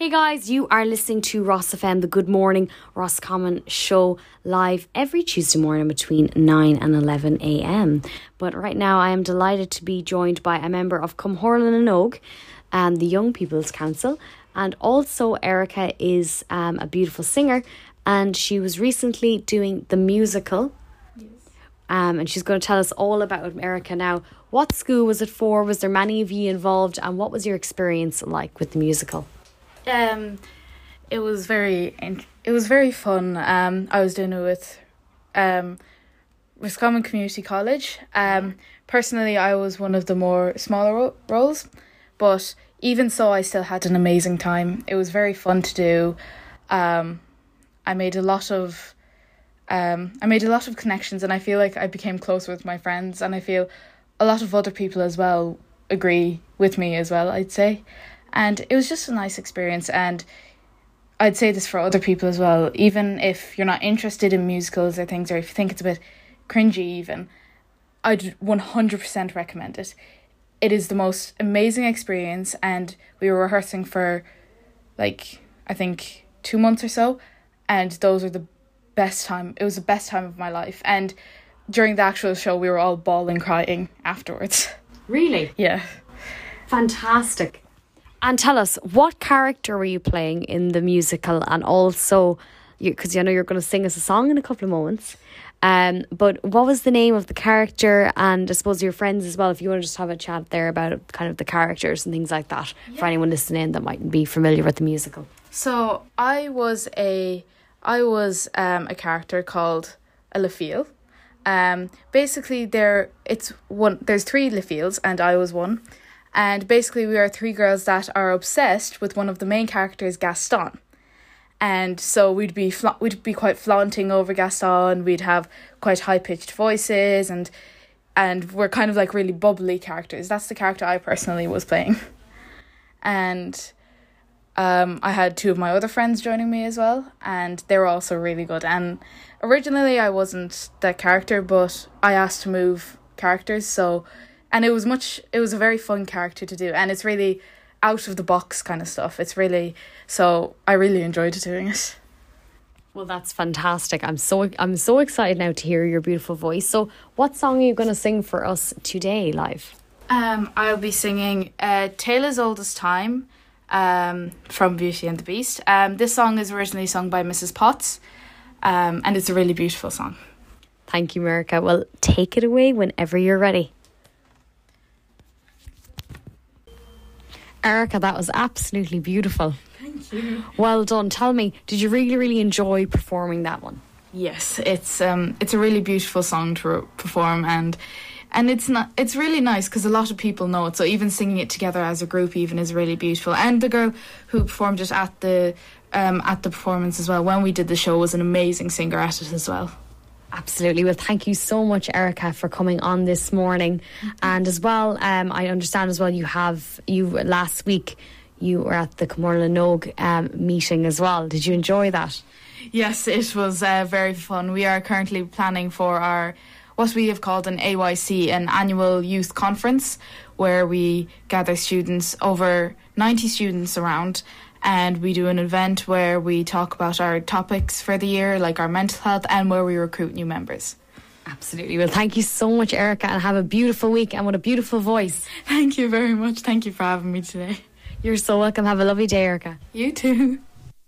Hey guys, you are listening to Ros FM, the Good Morning Roscommon show live every Tuesday morning between 9 and 11 a.m. But right now I am delighted to be joined by a member of Comhairle na nOg and the Young People's Council. And also, Erica is um, a beautiful singer and she was recently doing the musical. Um, and she's going to tell us all about Erica now. What school was it for? Was there many of you involved? And what was your experience like with the musical? Um, it was very it was very fun. Um, I was doing it with um, Roscommon Community College. Um, personally, I was one of the more smaller ro- roles, but even so, I still had an amazing time. It was very fun to do. Um, I made a lot of um, I made a lot of connections, and I feel like I became close with my friends, and I feel a lot of other people as well agree with me as well. I'd say. And it was just a nice experience. And I'd say this for other people as well. Even if you're not interested in musicals or things, or if you think it's a bit cringy, even, I'd 100% recommend it. It is the most amazing experience. And we were rehearsing for like, I think, two months or so. And those are the best time. It was the best time of my life. And during the actual show, we were all bawling, crying afterwards. Really? Yeah. Fantastic. And tell us, what character were you playing in the musical? And also, because you, know you're going to sing us a song in a couple of moments. Um, but what was the name of the character? And I suppose your friends as well, if you want to just have a chat there about kind of the characters and things like that yeah. for anyone listening that mightn't be familiar with the musical. So I was a I was um, a character called a Lafille. Um, basically, there it's one. There's three Lafilles, and I was one. And basically, we are three girls that are obsessed with one of the main characters, Gaston. And so we'd be fla- we'd be quite flaunting over Gaston. We'd have quite high pitched voices, and and we're kind of like really bubbly characters. That's the character I personally was playing. And um, I had two of my other friends joining me as well, and they were also really good. And originally, I wasn't that character, but I asked to move characters, so and it was much it was a very fun character to do. And it's really out of the box kind of stuff. It's really so i really enjoyed doing it. Well that's fantastic. I'm so i'm so excited now to hear your beautiful voice. So what song are you going to sing for us today live? Um i'll be singing uh tale as old as time um from beauty and the beast. Um this song is originally sung by mrs potts um and it's a really beautiful song. Thank you America. well take it away whenever you're ready Erica, that was absolutely beautiful. Thank you. Well done. Tell me, did you really, really enjoy performing that one? Yes, it's um, it's a really beautiful song to perform, and and it's not it's really nice because a lot of people know it. So even singing it together as a group even is really beautiful. And the girl who performed it at the um, at the performance as well when we did the show was an amazing singer at it as well. Absolutely. Well, thank you so much, Erica, for coming on this morning. And as well, um, I understand as well you have you last week you were at the Comhairle Og um, meeting as well. Did you enjoy that? Yes, it was uh, very fun. We are currently planning for our what we have called an AYC, an annual youth conference, where we gather students over 90 students around and we do an event where we talk about our topics for the year, like our mental health, and where we recruit new members. Absolutely. Well, thank you so much, Erica, and have a beautiful week and what a beautiful voice. Thank you very much. Thank you for having me today. You're so welcome. Have a lovely day, Erica. You too.